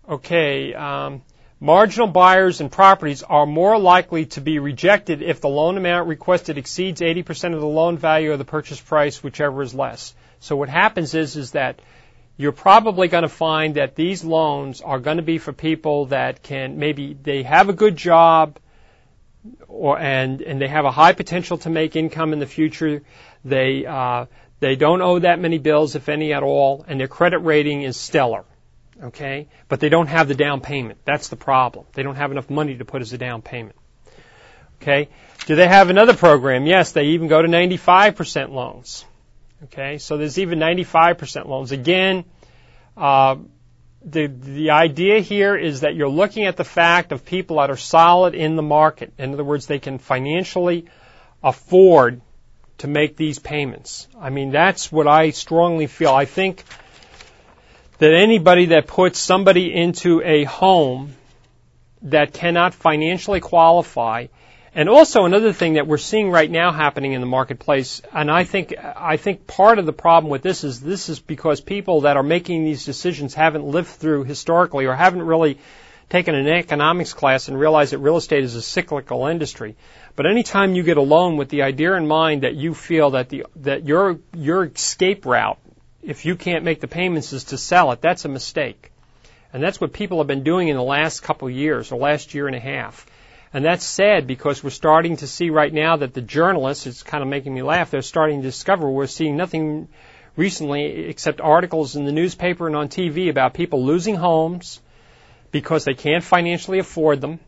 [SPEAKER 1] okay, um, marginal buyers and properties are more likely to be rejected if the loan amount requested exceeds 80% of the loan value or the purchase price, whichever is less. So what happens is is that you're probably going to find that these loans are going to be for people that can maybe they have a good job or and and they have a high potential to make income in the future. They uh, they don't owe that many bills, if any at all, and their credit rating is stellar. Okay, but they don't have the down payment. That's the problem. They don't have enough money to put as a down payment. Okay, do they have another program? Yes, they even go to 95% loans. Okay, so there's even 95% loans. Again, uh, the the idea here is that you're looking at the fact of people that are solid in the market. In other words, they can financially afford to make these payments. I mean, that's what I strongly feel. I think that anybody that puts somebody into a home that cannot financially qualify and also another thing that we're seeing right now happening in the marketplace, and I think I think part of the problem with this is this is because people that are making these decisions haven't lived through historically or haven't really taken an economics class and realized that real estate is a cyclical industry. But anytime you get a loan with the idea in mind that you feel that the that your your escape route, if you can't make the payments, is to sell it, that's a mistake. And that's what people have been doing in the last couple of years, or last year and a half. And that's sad because we're starting to see right now that the journalists, it's kind of making me laugh, they're starting to discover we're seeing nothing recently except articles in the newspaper and on TV about people losing homes because they can't financially afford them.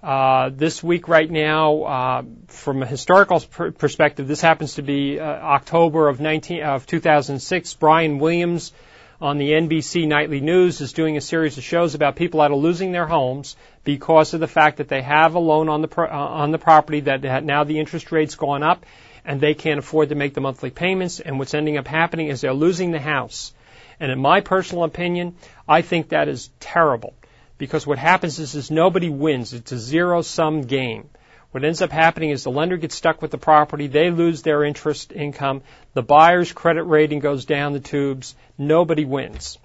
[SPEAKER 1] Uh, this week right now, uh, from a historical pr- perspective, this happens to be uh, October of 19 of 2006. Brian Williams on the NBC Nightly News is doing a series of shows about people that are losing their homes because of the fact that they have a loan on the pro- uh, on the property that now the interest rate's gone up and they can't afford to make the monthly payments and what's ending up happening is they're losing the house. And in my personal opinion, I think that is terrible because what happens is, is nobody wins. It's a zero sum game. What ends up happening is the lender gets stuck with the property, they lose their interest income, the buyer's credit rating goes down the tubes, nobody wins.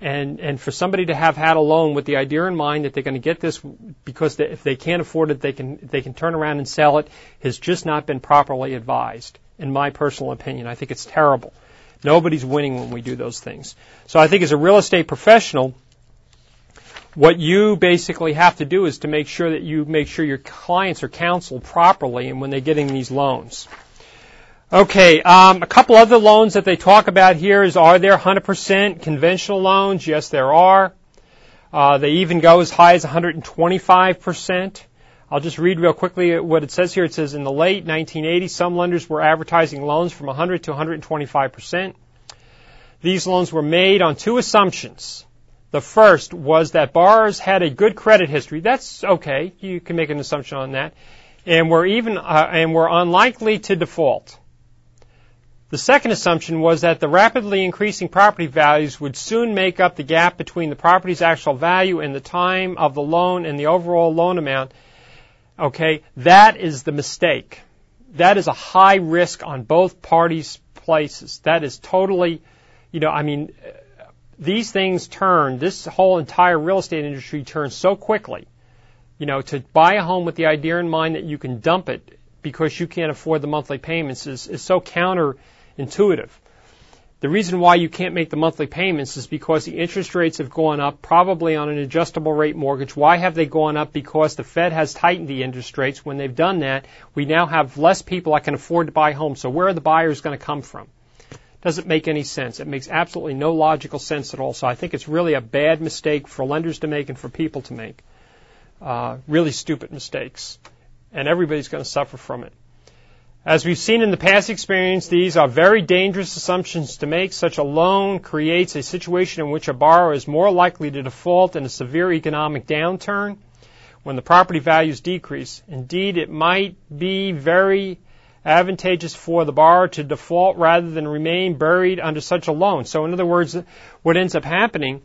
[SPEAKER 1] And, and for somebody to have had a loan with the idea in mind that they're going to get this because they, if they can't afford it, they can, they can turn around and sell it has just not been properly advised, in my personal opinion. I think it's terrible. Nobody's winning when we do those things. So I think as a real estate professional, what you basically have to do is to make sure that you make sure your clients are counseled properly and when they're getting these loans. Okay, um, a couple other loans that they talk about here is are there 100% conventional loans? Yes, there are. Uh, they even go as high as 125%. I'll just read real quickly what it says here. It says in the late 1980s, some lenders were advertising loans from 100 to 125%. These loans were made on two assumptions. The first was that borrowers had a good credit history. That's okay. You can make an assumption on that. And were even uh, and were unlikely to default. The second assumption was that the rapidly increasing property values would soon make up the gap between the property's actual value and the time of the loan and the overall loan amount. Okay, that is the mistake. That is a high risk on both parties' places. That is totally, you know, I mean, these things turn, this whole entire real estate industry turns so quickly. You know, to buy a home with the idea in mind that you can dump it because you can't afford the monthly payments is, is so counterintuitive. The reason why you can't make the monthly payments is because the interest rates have gone up, probably on an adjustable rate mortgage. Why have they gone up? Because the Fed has tightened the interest rates. When they've done that, we now have less people that can afford to buy homes. So where are the buyers going to come from? Doesn't make any sense. It makes absolutely no logical sense at all. So I think it's really a bad mistake for lenders to make and for people to make. Uh, really stupid mistakes. And everybody's going to suffer from it. As we've seen in the past experience, these are very dangerous assumptions to make. Such a loan creates a situation in which a borrower is more likely to default in a severe economic downturn when the property values decrease. Indeed, it might be very advantageous for the borrower to default rather than remain buried under such a loan. So in other words, what ends up happening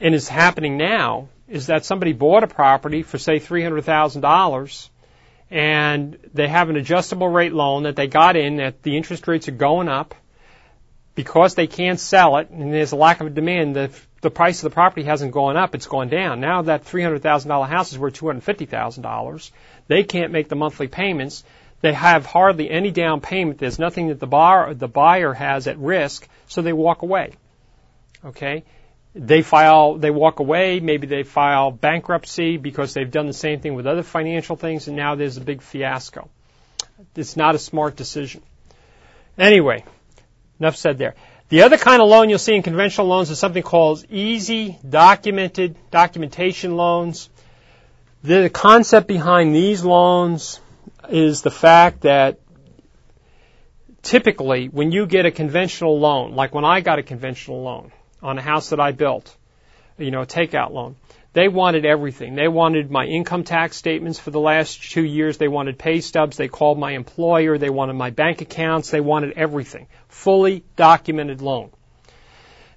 [SPEAKER 1] and is happening now is that somebody bought a property for say $300,000 and they have an adjustable rate loan that they got in that the interest rates are going up. Because they can't sell it and there's a lack of demand the the price of the property hasn't gone up it's gone down. Now that $300,000 house is worth $250,000 they can't make the monthly payments they have hardly any down payment. There's nothing that the buyer, the buyer has at risk, so they walk away. Okay? They file, they walk away, maybe they file bankruptcy because they've done the same thing with other financial things and now there's a big fiasco. It's not a smart decision. Anyway, enough said there. The other kind of loan you'll see in conventional loans is something called easy documented documentation loans. The concept behind these loans is the fact that typically when you get a conventional loan, like when I got a conventional loan on a house that I built, you know, a takeout loan, they wanted everything. They wanted my income tax statements for the last two years. They wanted pay stubs. They called my employer. They wanted my bank accounts. They wanted everything. Fully documented loan.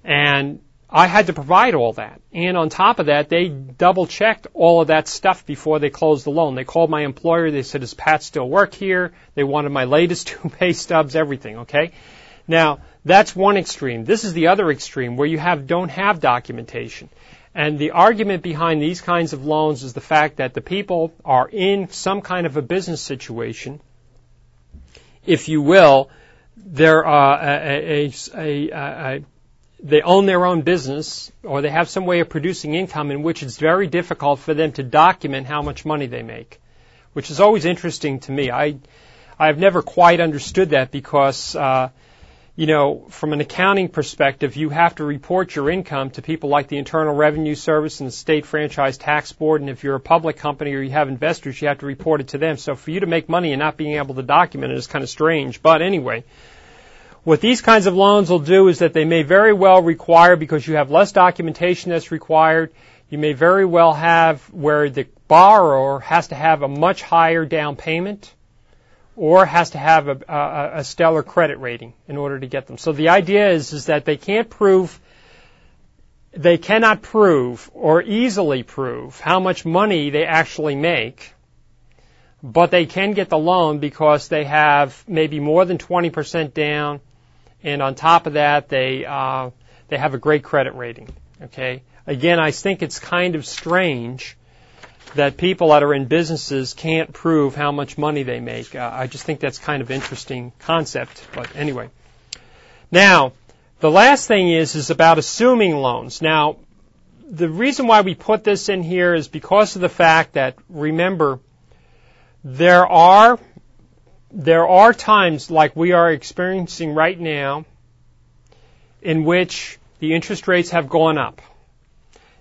[SPEAKER 1] And I had to provide all that. And on top of that, they double checked all of that stuff before they closed the loan. They called my employer. They said, does Pat still work here? They wanted my latest two pay stubs, everything, okay? Now, that's one extreme. This is the other extreme where you have, don't have documentation. And the argument behind these kinds of loans is the fact that the people are in some kind of a business situation, if you will, they're uh, a, a, a, they own their own business or they have some way of producing income in which it's very difficult for them to document how much money they make, which is always interesting to me. I I've never quite understood that because uh, you know, from an accounting perspective, you have to report your income to people like the Internal Revenue Service and the State Franchise Tax Board. And if you're a public company or you have investors, you have to report it to them. So for you to make money and not being able to document it is kind of strange. But anyway, what these kinds of loans will do is that they may very well require, because you have less documentation that's required, you may very well have where the borrower has to have a much higher down payment or has to have a, a, a, stellar credit rating in order to get them. So the idea is, is that they can't prove, they cannot prove or easily prove how much money they actually make, but they can get the loan because they have maybe more than 20% down, and on top of that, they, uh, they have a great credit rating. Okay? Again, I think it's kind of strange that people that are in businesses can't prove how much money they make. Uh, I just think that's kind of interesting concept. But anyway, now the last thing is is about assuming loans. Now, the reason why we put this in here is because of the fact that remember there are there are times like we are experiencing right now in which the interest rates have gone up.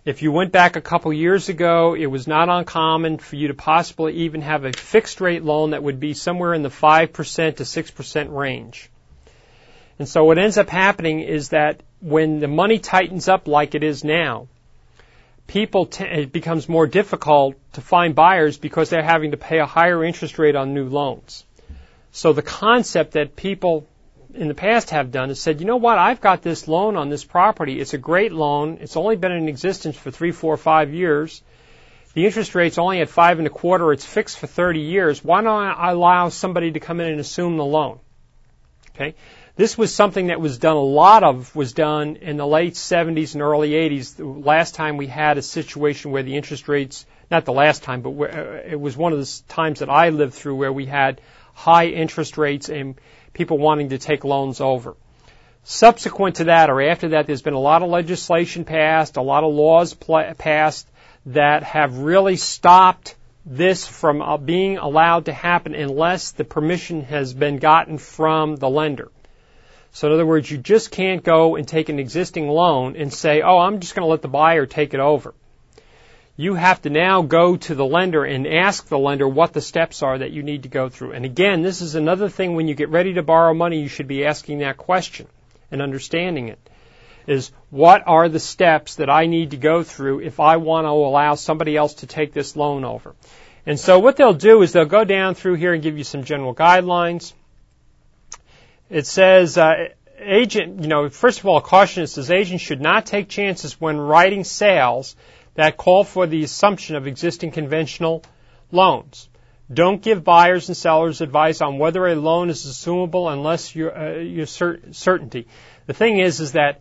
[SPEAKER 1] If you went back a couple years ago, it was not uncommon for you to possibly even have a fixed rate loan that would be somewhere in the 5% to 6% range. And so what ends up happening is that when the money tightens up like it is now, people t- it becomes more difficult to find buyers because they're having to pay a higher interest rate on new loans. So the concept that people in the past have done is said, you know what, I've got this loan on this property. It's a great loan. It's only been in existence for three, four, five years. The interest rate's only at five and a quarter. It's fixed for 30 years. Why don't I allow somebody to come in and assume the loan? Okay. This was something that was done, a lot of was done in the late 70s and early 80s. The last time we had a situation where the interest rates, not the last time, but uh, it was one of the times that I lived through where we had high interest rates and people wanting to take loans over. Subsequent to that or after that, there's been a lot of legislation passed, a lot of laws pl- passed that have really stopped this from uh, being allowed to happen unless the permission has been gotten from the lender. So in other words, you just can't go and take an existing loan and say, oh, I'm just going to let the buyer take it over you have to now go to the lender and ask the lender what the steps are that you need to go through. And again, this is another thing when you get ready to borrow money, you should be asking that question and understanding it. Is what are the steps that I need to go through if I want to allow somebody else to take this loan over? And so what they'll do is they'll go down through here and give you some general guidelines. It says, uh, agent, you know, first of all, caution it says agents should not take chances when writing sales that call for the assumption of existing conventional loans. Don't give buyers and sellers advice on whether a loan is assumable unless you're, uh, cert- certainty. The thing is, is that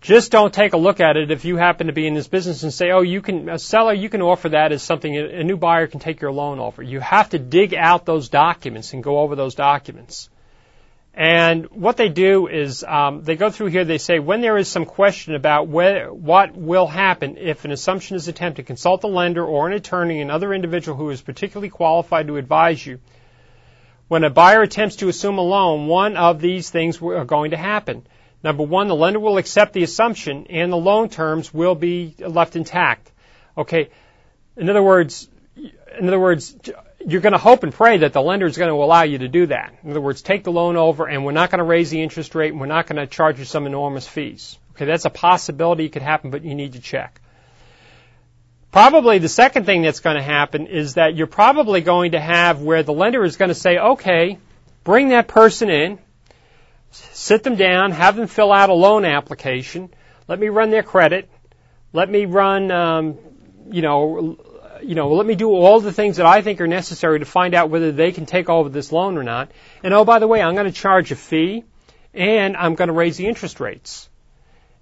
[SPEAKER 1] just don't take a look at it if you happen to be in this business and say, oh, you can, a seller, you can offer that as something a new buyer can take your loan offer. You have to dig out those documents and go over those documents. And what they do is um, they go through here. They say when there is some question about where, what will happen if an assumption is attempted, consult the lender or an attorney, another individual who is particularly qualified to advise you. When a buyer attempts to assume a loan, one of these things are going to happen. Number one, the lender will accept the assumption and the loan terms will be left intact. Okay. In other words, in other words, you're going to hope and pray that the lender is going to allow you to do that. In other words, take the loan over and we're not going to raise the interest rate and we're not going to charge you some enormous fees. Okay, that's a possibility it could happen, but you need to check. Probably the second thing that's going to happen is that you're probably going to have where the lender is going to say, okay, bring that person in, sit them down, have them fill out a loan application. let me run their credit, let me run, um, you know, you know, let me do all the things that I think are necessary to find out whether they can take over this loan or not. And oh, by the way, I'm going to charge a fee and I'm going to raise the interest rates.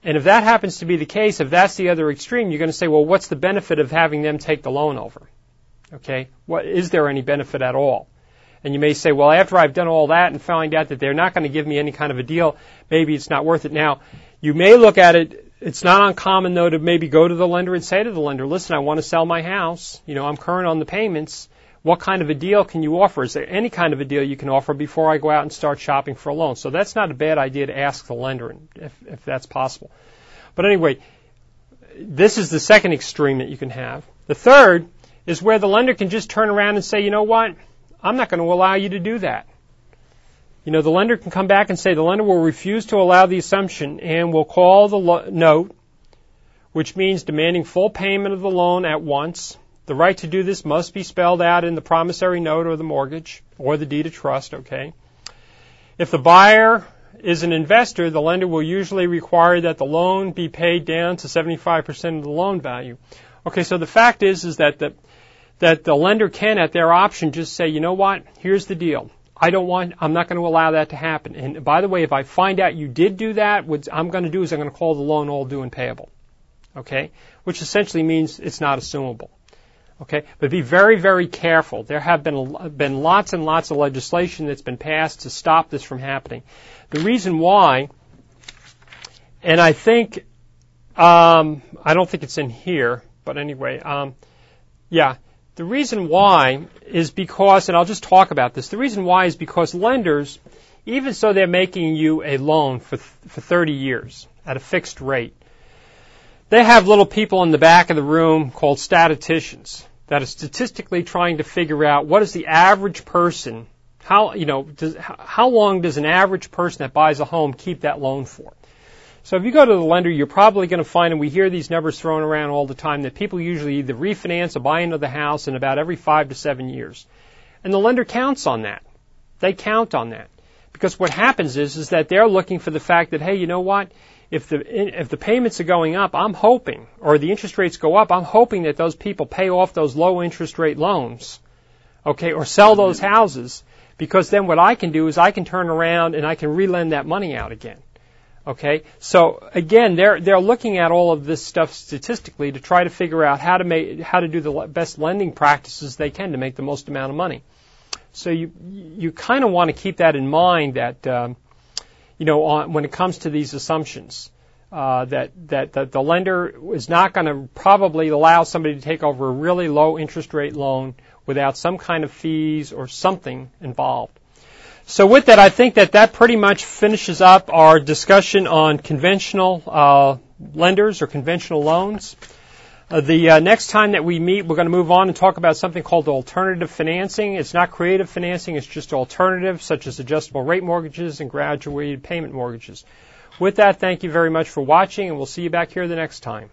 [SPEAKER 1] And if that happens to be the case, if that's the other extreme, you're going to say, well, what's the benefit of having them take the loan over? Okay? What, is there any benefit at all? And you may say, well, after I've done all that and find out that they're not going to give me any kind of a deal, maybe it's not worth it. Now, you may look at it it's not uncommon though to maybe go to the lender and say to the lender, listen, I want to sell my house. You know, I'm current on the payments. What kind of a deal can you offer? Is there any kind of a deal you can offer before I go out and start shopping for a loan? So that's not a bad idea to ask the lender if, if that's possible. But anyway, this is the second extreme that you can have. The third is where the lender can just turn around and say, you know what? I'm not going to allow you to do that. You know, the lender can come back and say the lender will refuse to allow the assumption and will call the lo- note, which means demanding full payment of the loan at once. The right to do this must be spelled out in the promissory note or the mortgage or the deed of trust, okay? If the buyer is an investor, the lender will usually require that the loan be paid down to 75% of the loan value. Okay, so the fact is, is that the, that the lender can, at their option, just say, you know what, here's the deal. I don't want, I'm not going to allow that to happen. And by the way, if I find out you did do that, what I'm going to do is I'm going to call the loan all due and payable. Okay? Which essentially means it's not assumable. Okay? But be very, very careful. There have been, been lots and lots of legislation that's been passed to stop this from happening. The reason why, and I think, um, I don't think it's in here, but anyway, um, yeah, the reason why is because, and I'll just talk about this, the reason why is because lenders, even so they're making you a loan for, for 30 years at a fixed rate, they have little people in the back of the room called statisticians that are statistically trying to figure out what is the average person, how, you know, does, how long does an average person that buys a home keep that loan for? So if you go to the lender, you're probably going to find, and we hear these numbers thrown around all the time, that people usually either refinance or buy into the house in about every five to seven years. And the lender counts on that. They count on that. Because what happens is, is that they're looking for the fact that, hey, you know what? If the, if the payments are going up, I'm hoping, or the interest rates go up, I'm hoping that those people pay off those low interest rate loans. Okay, or sell those mm-hmm. houses. Because then what I can do is I can turn around and I can relend that money out again. Okay, so again, they're they're looking at all of this stuff statistically to try to figure out how to make how to do the best lending practices they can to make the most amount of money. So you you kind of want to keep that in mind that um, you know on, when it comes to these assumptions uh, that, that that the lender is not going to probably allow somebody to take over a really low interest rate loan without some kind of fees or something involved. So with that, I think that that pretty much finishes up our discussion on conventional uh, lenders or conventional loans. Uh, the uh, next time that we meet, we're going to move on and talk about something called alternative financing. It's not creative financing, it's just alternative, such as adjustable rate mortgages and graduated payment mortgages. With that, thank you very much for watching, and we'll see you back here the next time.